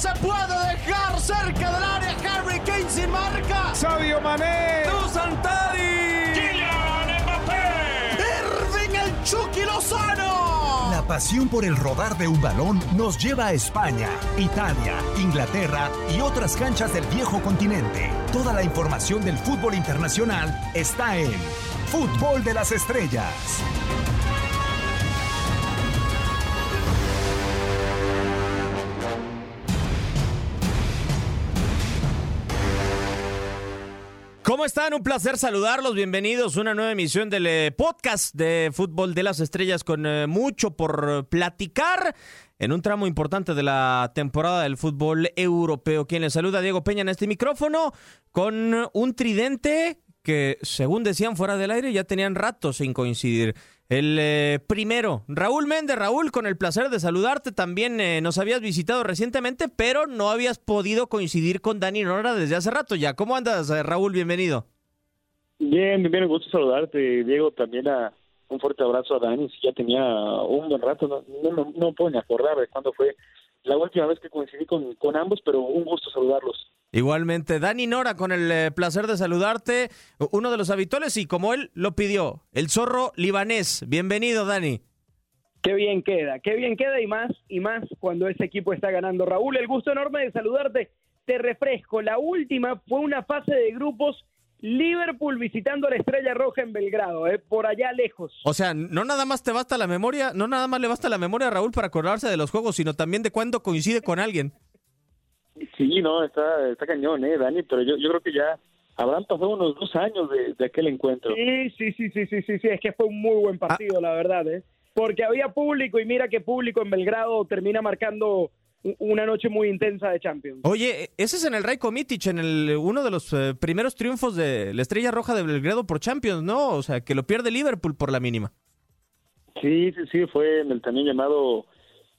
se puede dejar cerca del área Harry Kane sin marca. Sabio Mané. Dusan Tadic. Kylian Mbappé. Irving el Chucky Lozano. La pasión por el rodar de un balón nos lleva a España, Italia, Inglaterra y otras canchas del viejo continente. Toda la información del fútbol internacional está en Fútbol de las Estrellas. ¿Cómo están? Un placer saludarlos. Bienvenidos a una nueva emisión del eh, podcast de Fútbol de las Estrellas con eh, mucho por platicar en un tramo importante de la temporada del fútbol europeo. Quien les saluda, Diego Peña, en este micrófono con un tridente que, según decían fuera del aire, ya tenían rato sin coincidir. El eh, primero, Raúl Méndez. Raúl, con el placer de saludarte. También eh, nos habías visitado recientemente, pero no habías podido coincidir con Dani Nora desde hace rato ya. ¿Cómo andas, eh, Raúl? Bienvenido. Bien, bien, gusto saludarte, Diego. También a un fuerte abrazo a Dani. Si ya tenía un buen rato, no, no, no puedo ni acordar de cuándo fue la última vez que coincidí con, con ambos, pero un gusto saludarlos. Igualmente, Dani Nora, con el eh, placer de saludarte, uno de los habituales y como él lo pidió, el zorro libanés. Bienvenido, Dani. Qué bien queda, qué bien queda y más y más cuando ese equipo está ganando. Raúl, el gusto enorme de saludarte. Te refresco, la última fue una fase de grupos Liverpool visitando a la Estrella Roja en Belgrado, eh, por allá lejos. O sea, no nada más te basta la memoria, no nada más le basta la memoria a Raúl para acordarse de los juegos, sino también de cuándo coincide con alguien. Sí, no, está, está cañón, ¿eh, Dani? Pero yo, yo creo que ya habrán pasado unos dos años de, aquel encuentro. Sí, sí, sí, sí, sí, sí, sí, es que fue un muy buen partido, la verdad, ¿eh? Porque había público y mira que público en Belgrado termina marcando una noche muy intensa de Champions. Oye, ese es en el Rayco Mitic, en el, uno de los eh, primeros triunfos de la Estrella Roja de Belgrado por Champions, ¿no? O sea, que lo pierde Liverpool por la mínima. Sí, sí, sí, fue en el también llamado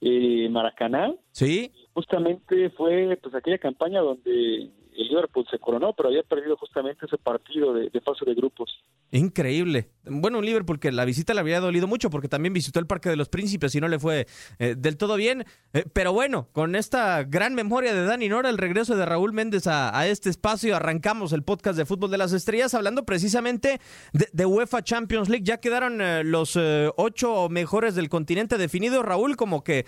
eh, Maracaná. Sí. Justamente fue pues aquella campaña donde el Liverpool se coronó, pero había perdido justamente ese partido de, de fase de grupos. Increíble. Bueno, un Liverpool que la visita le había dolido mucho porque también visitó el Parque de los Príncipes y no le fue eh, del todo bien. Eh, pero bueno, con esta gran memoria de Dani Nora, el regreso de Raúl Méndez a, este espacio, arrancamos el podcast de Fútbol de las Estrellas hablando precisamente de, UEFA Champions League. Ya quedaron eh, los ocho mejores del continente definidos. Raúl, como que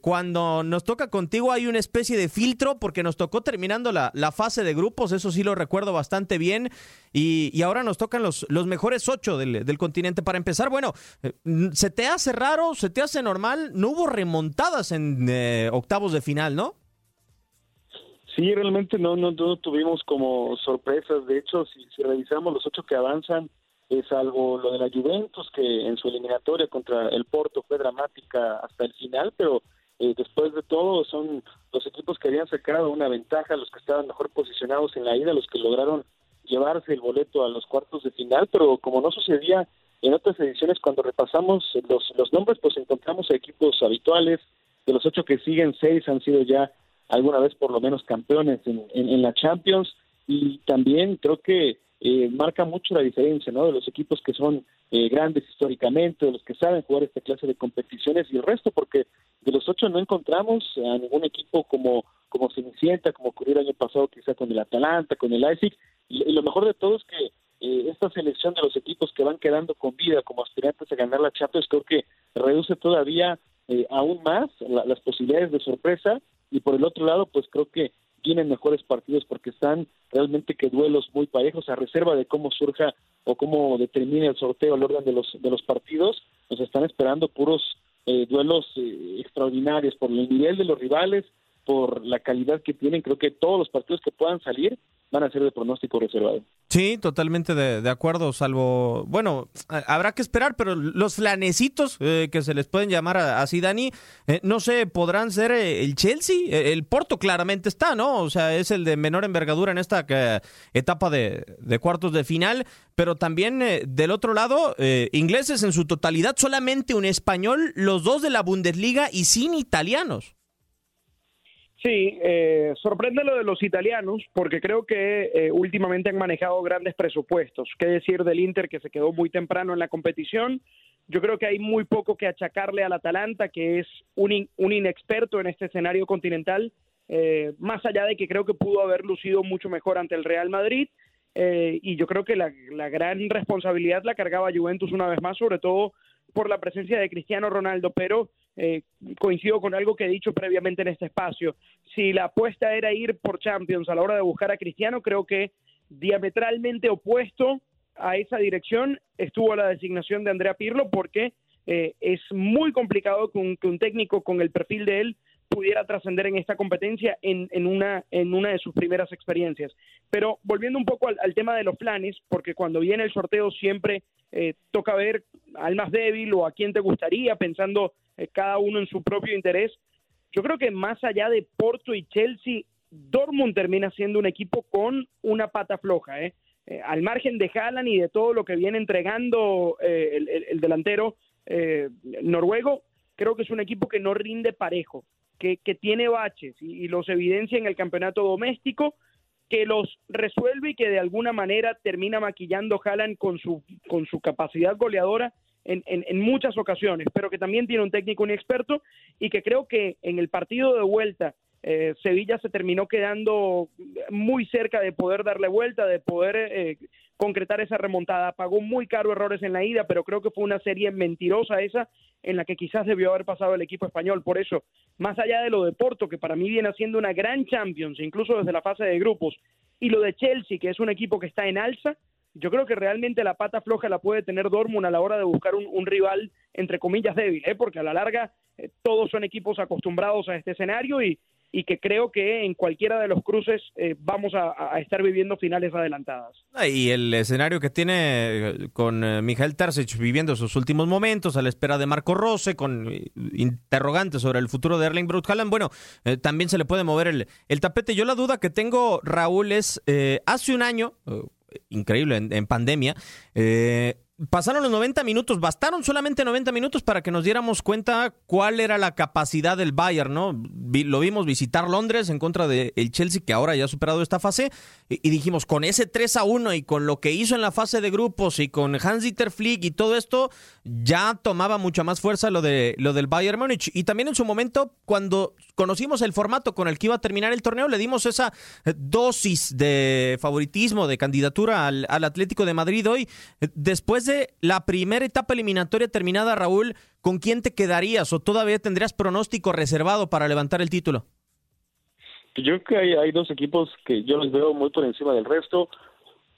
cuando nos toca contigo hay una especie de filtro porque nos tocó terminando la, fase de grupos, eso sí lo recuerdo bastante bien. Y, ahora nos tocan los, los mejores ocho del, del continente. Para empezar, bueno, eh, ¿se te hace raro? ¿Se te hace normal? No hubo remontadas en eh, octavos de final, ¿no? Sí, realmente no, no, tuvimos como sorpresas. De hecho, si, si revisamos los ocho que avanzan, es algo lo de la Juventus, que en su eliminatoria contra el Porto fue dramática hasta el final, pero eh, después de todo son los equipos que habían sacado una ventaja, los que estaban mejor posicionados en la ida, los que lograron llevarse el boleto a los cuartos de final, pero como no sucedía en otras ediciones, cuando repasamos los, los nombres, pues encontramos equipos habituales, de los ocho que siguen, seis han sido ya alguna vez por lo menos campeones en, en, la Champions, y también creo que eh, marca mucho la diferencia, ¿no? De los equipos que son eh, grandes históricamente, de los que saben jugar esta clase de competiciones y el resto, porque de los ocho no encontramos a ningún equipo como como Cenicienta, como ocurrió el año pasado quizá con el Atalanta, con el Leipzig, y, lo mejor de todo es que eh, esta selección de los equipos que van quedando con vida como aspirantes a ganar la Champions creo que reduce todavía eh, aún más las posibilidades de sorpresa y por el otro lado pues creo que tienen mejores partidos porque están realmente que duelos muy parejos a reserva de cómo surja o cómo determine el sorteo el orden de los de los partidos nos están esperando puros eh, duelos extraordinarios por el nivel de los rivales por la calidad que tienen, creo que todos los partidos que puedan salir van a ser de pronóstico reservado. Sí, totalmente de, acuerdo, salvo, bueno, habrá que esperar, pero los flanecitos eh, que se les pueden llamar así, Dani, eh, no sé, podrán ser eh, el Chelsea, el Porto claramente está, ¿no? O sea, es el de menor envergadura en esta etapa de, de, cuartos de final, pero también del otro lado, ingleses en su totalidad, solamente un español, los dos de la Bundesliga y sin italianos. Sí, eh, sorprende lo de los italianos porque creo que eh, últimamente han manejado grandes presupuestos. ¿Qué decir del Inter que se quedó muy temprano en la competición? Yo creo que hay muy poco que achacarle al Atalanta, que es un, un inexperto en este escenario continental, eh, más allá de que creo que pudo haber lucido mucho mejor ante el Real Madrid. Eh, y yo creo que la, gran responsabilidad la cargaba Juventus una vez más, sobre todo por la presencia de Cristiano Ronaldo, pero eh, coincido con algo que he dicho previamente en este espacio. Si la apuesta era ir por Champions a la hora de buscar a Cristiano, creo que diametralmente opuesto a esa dirección estuvo la designación de Andrea Pirlo porque eh, es muy complicado que un, que un, técnico con el perfil de él pudiera trascender en esta competencia en, en, una, en una de sus primeras experiencias. Pero volviendo un poco al, tema de los planes, porque cuando viene el sorteo siempre eh, toca ver al más débil o a quién te gustaría, pensando eh, cada uno en su propio interés. Yo creo que más allá de Porto y Chelsea, Dortmund termina siendo un equipo con una pata floja, ¿eh? Eh, al margen de Haaland y de todo lo que viene entregando eh, el, el, el, delantero eh, noruego, creo que es un equipo que no rinde parejo, que, que tiene baches y, los evidencia en el campeonato doméstico, que los resuelve y que de alguna manera termina maquillando Haaland con su, con su capacidad goleadora en, en, en, muchas ocasiones, pero que también tiene un técnico inexperto y que creo que en el partido de vuelta eh, Sevilla se terminó quedando muy cerca de poder darle vuelta, de poder eh, concretar esa remontada. Pagó muy caro errores en la ida, pero creo que fue una serie mentirosa esa en la que quizás debió haber pasado el equipo español. Por eso, más allá de lo de Porto, que para mí viene haciendo una gran Champions, incluso desde la fase de grupos, y lo de Chelsea, que es un equipo que está en alza, yo creo que realmente la pata floja la puede tener Dortmund a la hora de buscar un, un rival, entre comillas, débil, ¿eh? porque a la larga eh, todos son equipos acostumbrados a este escenario y, y que creo que en cualquiera de los cruces eh, vamos a, estar viviendo finales adelantadas. Ah, y el escenario que tiene eh, con eh, Mijael Terzic viviendo sus últimos momentos a la espera de Marco Rose, con eh, interrogantes sobre el futuro de Erling Braut Haaland, bueno, eh, también se le puede mover el, el, tapete. Yo la duda que tengo, Raúl, es hace un año, increíble, en, en pandemia, Pasaron los 90 minutos, bastaron solamente 90 minutos para que nos diéramos cuenta cuál era la capacidad del Bayern, ¿no? Lo vimos visitar Londres en contra del de Chelsea, que ahora ya ha superado esta fase, y, dijimos, con ese 3 a 1 y con lo que hizo en la fase de grupos y con Hans-Dieter Flick y todo esto, ya tomaba mucha más fuerza lo, de, lo del Bayern Múnich. Y también en su momento, cuando conocimos el formato con el que iba a terminar el torneo, le dimos esa dosis de favoritismo, de candidatura al, al Atlético de Madrid hoy, después de la primera etapa eliminatoria terminada, Raúl, ¿con quién te quedarías o todavía tendrías pronóstico reservado para levantar el título? Yo creo que hay, dos equipos que yo los veo muy por encima del resto.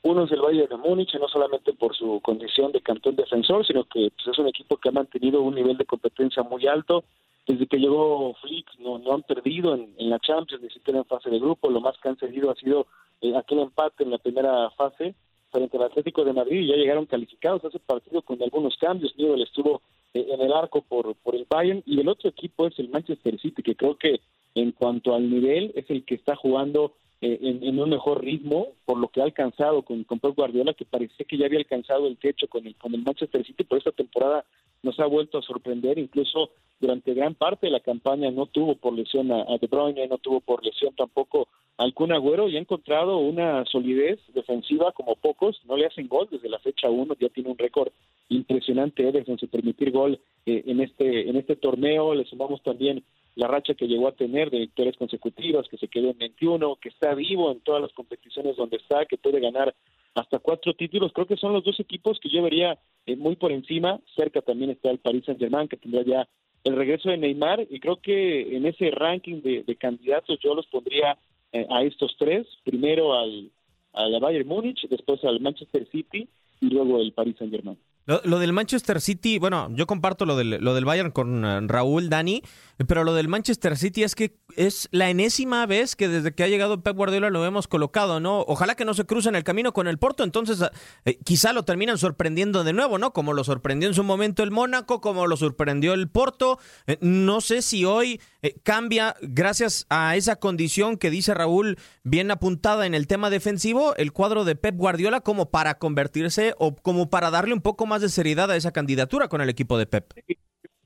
Uno es el Bayern de Múnich, no solamente por su condición de campeón defensor, sino que pues, es un equipo que ha mantenido un nivel de competencia muy alto. Desde que llegó Flick no, no han perdido en, en la Champions, ni siquiera en fase de grupo. Lo más que han seguido ha sido eh, aquel empate en la primera fase frente al Atlético de Madrid y ya llegaron calificados a ese partido con algunos cambios. Newell estuvo eh, en el arco por, por el Bayern y el otro equipo es el Manchester City, que creo que en cuanto al nivel es el que está jugando eh, en, un mejor ritmo por lo que ha alcanzado con, con Pep Guardiola, que parecía que ya había alcanzado el techo con el, con el Manchester City, pero esta temporada nos ha vuelto a sorprender, incluso durante gran parte de la campaña no tuvo por lesión a, De Bruyne, no tuvo por lesión tampoco al Kun Agüero y ha encontrado una solidez defensiva como pocos, no le hacen gol desde la fecha 1, ya tiene un récord impresionante Ederson sin permitir gol eh, en este en este torneo, le sumamos también la racha que llegó a tener de victorias consecutivas, que se quedó en 21, que está vivo en todas las competiciones donde está, que puede ganar hasta cuatro títulos. Creo que son los dos equipos que yo vería eh, muy por encima. Cerca también está el Paris Saint-Germain, que tendrá ya el regreso de Neymar. Y creo que en ese ranking de, candidatos yo los pondría eh, a estos tres. Primero al, al Bayern Múnich, después al Manchester City y luego el Paris Saint-Germain. Lo, del Manchester City, bueno, yo comparto lo del, lo del Bayern con uh, Raúl, Dani, pero lo del Manchester City es que es la enésima vez que desde que ha llegado Pep Guardiola lo hemos colocado, ¿no? Ojalá que no se cruce en el camino con el Porto, entonces eh, quizá lo terminan sorprendiendo de nuevo, ¿no? Como lo sorprendió en su momento el Mónaco, como lo sorprendió el Porto. Eh, no sé si hoy eh, cambia, gracias a esa condición que dice Raúl, bien apuntada en el tema defensivo, el cuadro de Pep Guardiola como para convertirse o como para darle un poco más de seriedad a esa candidatura con el equipo de Pep.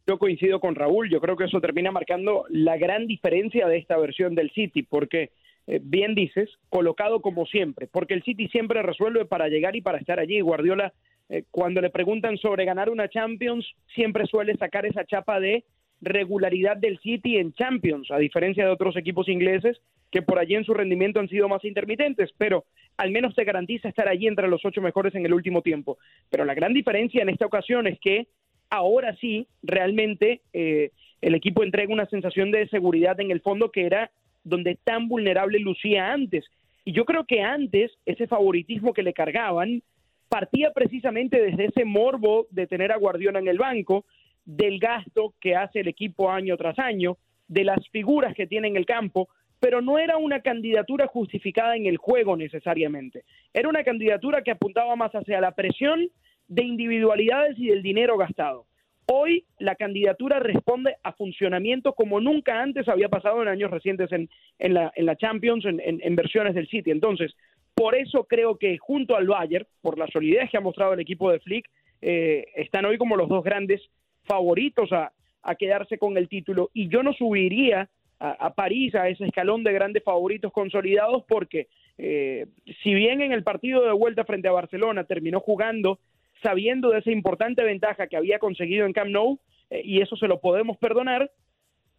Yo coincido con Raúl, yo creo que eso termina marcando la gran diferencia de esta versión del City, porque eh, bien dices, colocado como siempre, porque el City siempre resuelve para llegar y para estar allí. Guardiola, eh, cuando le preguntan sobre ganar una Champions, siempre suele sacar esa chapa de regularidad del City en Champions, a diferencia de otros equipos ingleses que por allí en su rendimiento han sido más intermitentes, pero al menos te garantiza estar allí entre los ocho mejores en el último tiempo. Pero la gran diferencia en esta ocasión es que ahora sí, realmente eh, el equipo entrega una sensación de seguridad en el fondo que era donde tan vulnerable lucía antes. Y yo creo que antes ese favoritismo que le cargaban partía precisamente desde ese morbo de tener a Guardiola en el banco, del gasto que hace el equipo año tras año, de las figuras que tiene en el campo, pero no era una candidatura justificada en el juego necesariamente. Era una candidatura que apuntaba más hacia la presión de individualidades y del dinero gastado. Hoy la candidatura responde a funcionamiento como nunca antes había pasado en años recientes en, la, Champions, en, versiones del City. Entonces, por eso creo que junto al Bayern, por la solidez que ha mostrado el equipo de Flick, eh, están hoy como los dos grandes favoritos a, quedarse con el título. Y yo no subiría a, París a ese escalón de grandes favoritos consolidados porque eh, si bien en el partido de vuelta frente a Barcelona terminó jugando sabiendo de esa importante ventaja que había conseguido en Camp Nou, eh, y eso se lo podemos perdonar,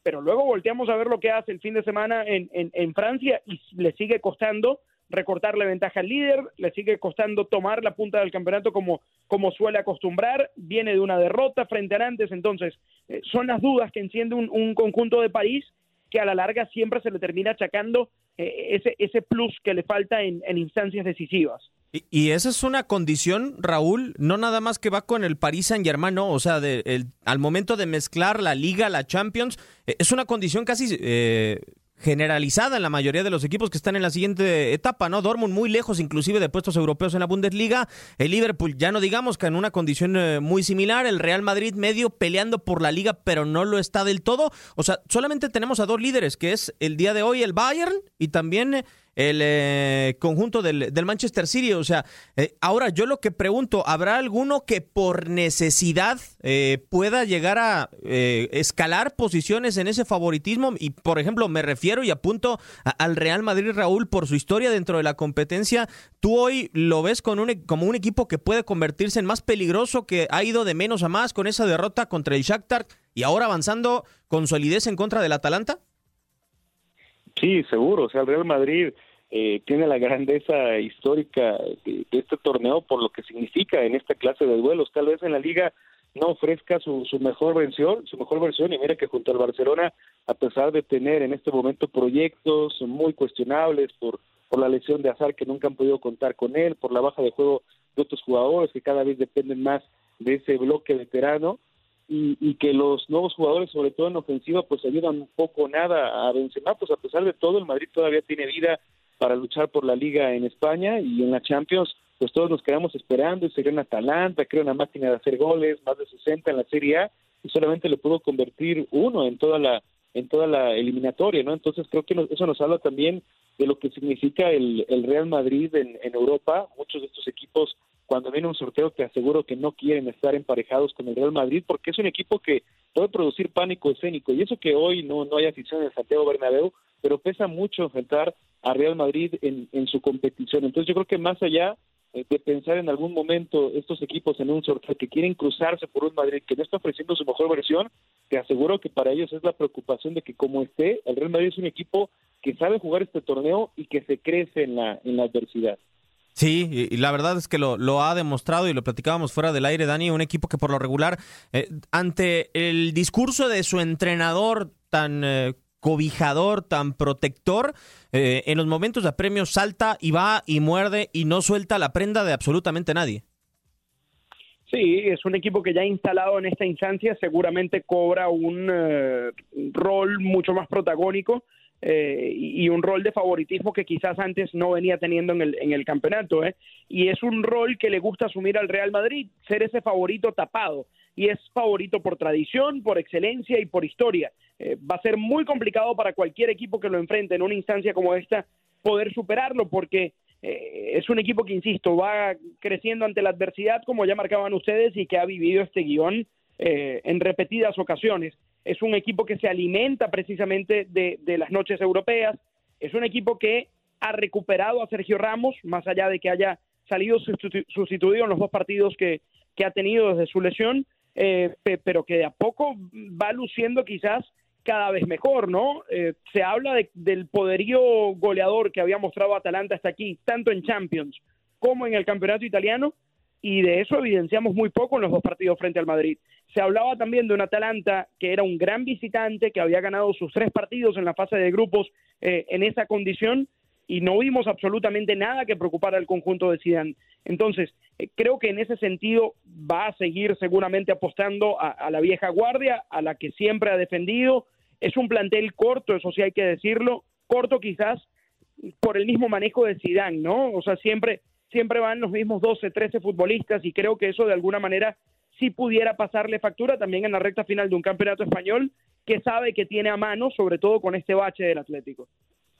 pero luego volteamos a ver lo que hace el fin de semana en, en, Francia y le sigue costando recortarle ventaja al líder, le sigue costando tomar la punta del campeonato como, como suele acostumbrar, viene de una derrota frente a Nantes, entonces eh, son las dudas que enciende un, un, conjunto de París que a la larga siempre se le termina achacando eh, ese, ese plus que le falta en, instancias decisivas. Y, esa es una condición, Raúl, no nada más que va con el Paris Saint Germain. O sea, de, al momento de mezclar la Liga, la Champions, eh, es una condición casi eh, generalizada en la mayoría de los equipos que están en la siguiente etapa, ¿no? Dortmund muy lejos inclusive de puestos europeos en la Bundesliga, el Liverpool ya no digamos que en una condición eh, muy similar, el Real Madrid medio peleando por la liga, pero no lo está del todo. O sea, solamente tenemos a dos líderes, que es el día de hoy el Bayern y también el eh, conjunto del, Manchester City. O sea, eh, ahora yo lo que pregunto, ¿habrá alguno que por necesidad eh, pueda llegar a escalar posiciones en ese favoritismo? Y, por ejemplo, me refiero y apunto al Real Madrid, Raúl, por su historia dentro de la competencia. ¿Tú hoy lo ves con un, e, como un equipo que puede convertirse en más peligroso, que ha ido de menos a más con esa derrota contra el Shakhtar y ahora avanzando con solidez en contra del Atalanta? Sí, seguro. O sea, el Real Madrid eh, tiene la grandeza histórica de, este torneo por lo que significa en esta clase de duelos. Tal vez en la liga no ofrezca su, su mejor versión, su mejor versión y mira que junto al Barcelona, a pesar de tener en este momento proyectos muy cuestionables por por la lesión de Azar que nunca han podido contar con él, por la baja de juego de otros jugadores que cada vez dependen más de ese bloque veterano, y, que los nuevos jugadores, sobre todo en ofensiva, pues ayudan un poco nada a Benzema, pues a pesar de todo, el Madrid todavía tiene vida para luchar por la liga en España y en la Champions, pues todos nos quedamos esperando y sería un Atalanta, creo una máquina de hacer goles, más de 60 en la Serie A, y solamente le pudo convertir uno en toda la en toda la eliminatoria, ¿no? Entonces creo que eso nos habla también de lo que significa el, el Real Madrid en, en Europa. Muchos de estos equipos cuando viene un sorteo te aseguro que no quieren estar emparejados con el Real Madrid porque es un equipo que puede producir pánico escénico y eso que hoy no, no hay afición en Santiago Bernabéu, pero pesa mucho enfrentar a Real Madrid en, en su competición. Entonces yo creo que más allá eh, de pensar en algún momento estos equipos en un sorteo que quieren cruzarse por un Madrid que no está ofreciendo su mejor versión, te aseguro que para ellos es la preocupación de que como esté, el Real Madrid es un equipo que sabe jugar este torneo y que se crece en la, en la adversidad. Sí, y la verdad es que lo, lo, ha demostrado y lo platicábamos fuera del aire, Dani, un equipo que por lo regular, eh, ante el discurso de su entrenador tan eh, cobijador, tan protector, eh, en los momentos de premio salta y va y muerde y no suelta la prenda de absolutamente nadie. Sí, es un equipo que ya instalado en esta instancia seguramente cobra un rol mucho más protagónico eh, y un rol de favoritismo que quizás antes no venía teniendo en el, en el campeonato. ¿eh? Y es un rol que le gusta asumir al Real Madrid, ser ese favorito tapado. Y es favorito por tradición, por excelencia y por historia. Eh, va a ser muy complicado para cualquier equipo que lo enfrente en una instancia como esta poder superarlo porque eh, es un equipo que, insisto, va creciendo ante la adversidad, como ya marcaban ustedes, y que ha vivido este guion en repetidas ocasiones es un equipo que se alimenta precisamente de, las noches europeas, es un equipo que ha recuperado a Sergio Ramos, más allá de que haya salido sustituido en los dos partidos que, ha tenido desde su lesión, eh, pero que de a poco va luciendo quizás cada vez mejor, ¿no? Eh, se habla del poderío goleador que había mostrado Atalanta hasta aquí, tanto en Champions como en el campeonato italiano, y de eso evidenciamos muy poco en los dos partidos frente al Madrid. Se hablaba también de un Atalanta que era un gran visitante, que había ganado sus tres partidos en la fase de grupos eh, en esa condición, y no vimos absolutamente nada que preocupara al conjunto de Zidane. Entonces, eh, creo que en ese sentido va a seguir seguramente apostando a, la vieja guardia, a la que siempre ha defendido. Es un plantel corto, eso sí hay que decirlo, corto quizás por el mismo manejo de Zidane, ¿no? O sea, siempre siempre van los mismos 12, 13 futbolistas y creo que eso de alguna manera sí pudiera pasarle factura también en la recta final de un campeonato español que sabe que tiene a mano, sobre todo con este bache del Atlético.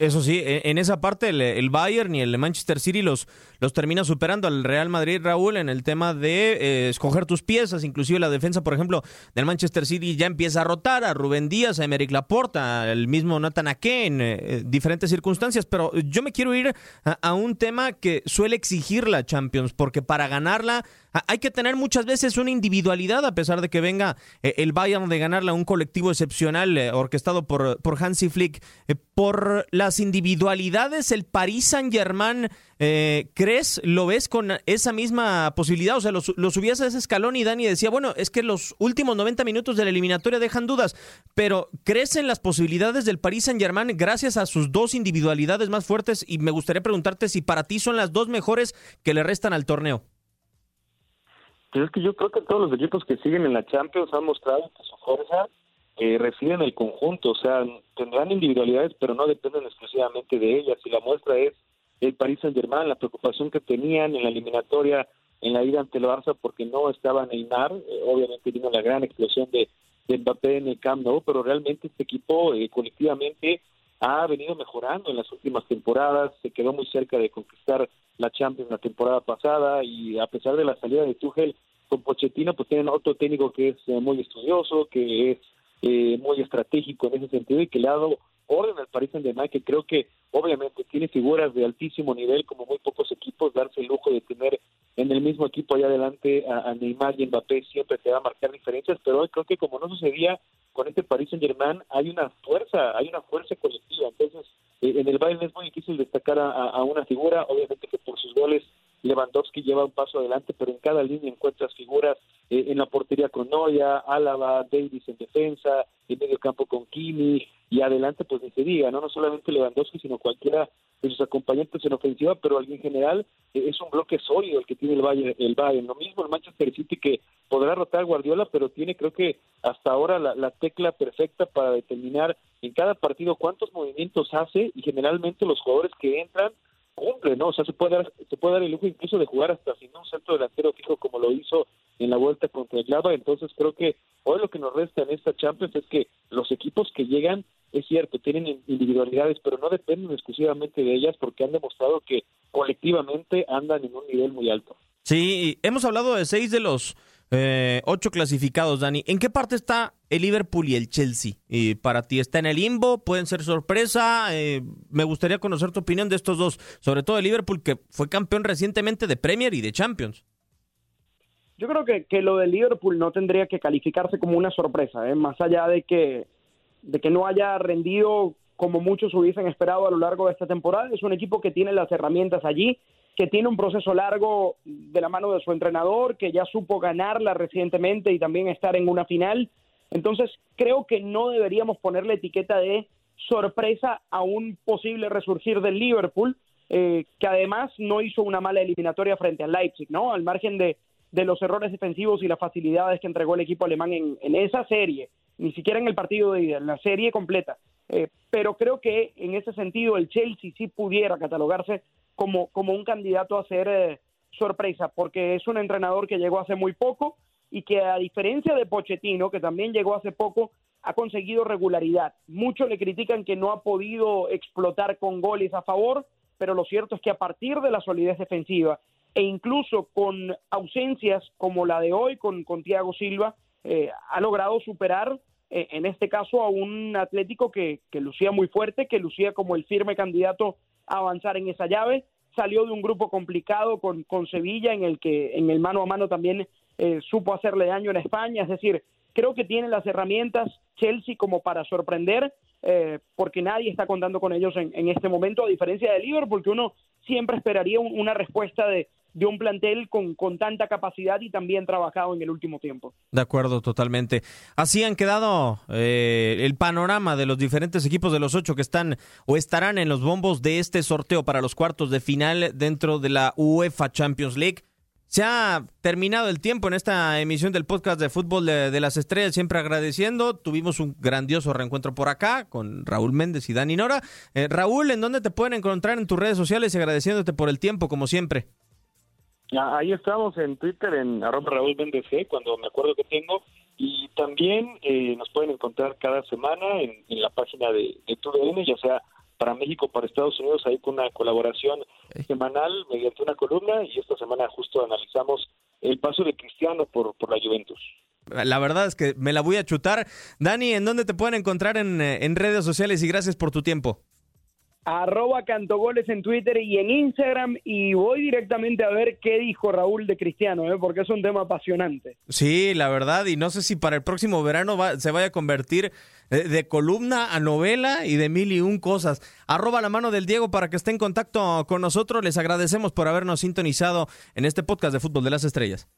Eso sí, e, en esa parte el, Bayern y el Manchester City los, los termina superando al Real Madrid, Raúl, en el tema de eh, escoger tus piezas, inclusive la defensa, por ejemplo, del Manchester City ya empieza a rotar a Rubén Díaz, a Emerick Laporta, al mismo Nathan Ake en eh, diferentes circunstancias, pero yo me quiero ir a, un tema que suele exigir la Champions, porque para ganarla hay que tener muchas veces una individualidad, a pesar de que venga eh, el Bayern de ganarla un colectivo excepcional orquestado por, por Hansi Flick, por la individualidades, el Paris Saint Germain, eh, ¿crees, lo ves con esa misma posibilidad? O sea, lo, subías a ese escalón y Dani decía, bueno, es que los últimos 90 minutos de la eliminatoria dejan dudas, pero ¿crees en las posibilidades del Paris Saint Germain gracias a sus dos individualidades más fuertes? Y me gustaría preguntarte si para ti son las dos mejores que le restan al torneo. Pues es que yo creo que todos los equipos que siguen en la Champions han mostrado su fuerza eh, residen en el conjunto, o sea, tendrán individualidades, pero no dependen exclusivamente de ellas. Y la muestra es el Paris Saint-Germain, la preocupación que tenían en la eliminatoria, en la ida ante el Barça, porque no estaba Neymar. Eh, obviamente vino la gran explosión de, Mbappé en el Camp Nou, pero realmente este equipo eh, colectivamente ha venido mejorando en las últimas temporadas, se quedó muy cerca de conquistar la Champions la temporada pasada y a pesar de la salida de Tuchel con Pochettino, pues tienen otro técnico que es eh, muy estudioso, que es eh, muy estratégico en ese sentido y que le ha dado orden al Paris Saint-Germain, que creo que obviamente tiene figuras de altísimo nivel, como muy pocos equipos, darse el lujo de tener en el mismo equipo allá adelante a, Neymar y Mbappé siempre te va a marcar diferencias, pero hoy creo que como no sucedía con este Paris Saint-Germain, hay una fuerza, hay una fuerza colectiva, entonces eh, en el baile es muy difícil destacar a una figura, obviamente que por sus goles Lewandowski lleva un paso adelante, pero en cada línea encuentras figuras eh, en la portería con Noya, Álava, Davis en defensa, en medio campo con Kimi y adelante pues ni se diga, no no solamente Lewandowski sino cualquiera de sus acompañantes en ofensiva, pero en general eh, es un bloque sólido el que tiene el Bayern, el Bayern. Lo mismo el Manchester City que podrá rotar Guardiola, pero tiene creo que hasta ahora la tecla perfecta para determinar en cada partido cuántos movimientos hace y generalmente los jugadores que entran cumple, ¿no? O sea, se puede dar, se puede dar el lujo incluso de jugar hasta sin un centro delantero fijo como lo hizo en la vuelta contra el Lava, entonces creo que hoy lo que nos resta en esta Champions es que los equipos que llegan, es cierto, tienen individualidades, pero no dependen exclusivamente de ellas porque han demostrado que colectivamente andan en un nivel muy alto. Sí, hemos hablado de seis de los eh, ocho clasificados, Dani. ¿En qué parte está el Liverpool y el Chelsea? Y para ti, ¿está en el limbo? ¿Pueden ser sorpresa? Eh, me gustaría conocer tu opinión de estos dos, sobre todo el Liverpool, que fue campeón recientemente de Premier y de Champions. Yo creo que, que lo del Liverpool no tendría que calificarse como una sorpresa, ¿eh? más allá de que, de que no haya rendido como muchos hubiesen esperado a lo largo de esta temporada. Es un equipo que tiene las herramientas allí que tiene un proceso largo de la mano de su entrenador, que ya supo ganarla recientemente y también estar en una final. Entonces, creo que no deberíamos ponerle etiqueta de sorpresa a un posible resurgir del Liverpool, eh, que además no hizo una mala eliminatoria frente al Leipzig, ¿no? Al margen de, los errores defensivos y las facilidades que entregó el equipo alemán en, esa serie, ni siquiera en el partido de ida, en la serie completa. Eh, pero creo que en ese sentido el Chelsea sí pudiera catalogarse como, como un candidato a ser eh, sorpresa, porque es un entrenador que llegó hace muy poco y que a diferencia de Pochettino, que también llegó hace poco, ha conseguido regularidad. Muchos le critican que no ha podido explotar con goles a favor, pero lo cierto es que a partir de la solidez defensiva e incluso con ausencias como la de hoy con, con Thiago Silva, eh, ha logrado superar eh, en este caso a un Atlético que, que lucía muy fuerte, que lucía como el firme candidato avanzar en esa llave. Salió de un grupo complicado con, con Sevilla, en el que en el mano a mano también eh, supo hacerle daño en España, es decir, creo que tiene las herramientas Chelsea como para sorprender, eh, porque nadie está contando con ellos en, en, este momento, a diferencia de Liverpool, que uno siempre esperaría un, una respuesta de, de un plantel con, con, tanta capacidad y también trabajado en el último tiempo. De acuerdo, totalmente. Así han quedado eh, el panorama de los diferentes equipos de los ocho que están o estarán en los bombos de este sorteo para los cuartos de final dentro de la UEFA Champions League. Se ha terminado el tiempo en esta emisión del podcast de Fútbol de, las Estrellas, siempre agradeciendo. Tuvimos un grandioso reencuentro por acá con Raúl Méndez y Dani Nora. Eh, Raúl, ¿en dónde te pueden encontrar en tus redes sociales y agradeciéndote por el tiempo, como siempre? Ahí estamos en Twitter, en arroba Raúl Méndez G, cuando me acuerdo que tengo. Y también eh, nos pueden encontrar cada semana en, en la página de, de TUDN, ya sea para México, para Estados Unidos, ahí con una colaboración semanal mediante una columna y esta semana justo analizamos el paso de Cristiano por, por la Juventus. La verdad es que me la voy a chutar. Dani, ¿en dónde te pueden encontrar en, en redes sociales? Y gracias por tu tiempo arroba cantogoles en Twitter y en Instagram y voy directamente a ver qué dijo Raúl de Cristiano, ¿eh? porque es un tema apasionante. Sí, la verdad, y no sé si para el próximo verano va, se vaya a convertir de, de, columna a novela y de mil y un cosas. Arroba la mano del Diego para que esté en contacto con nosotros. Les agradecemos por habernos sintonizado en este podcast de Fútbol de las Estrellas.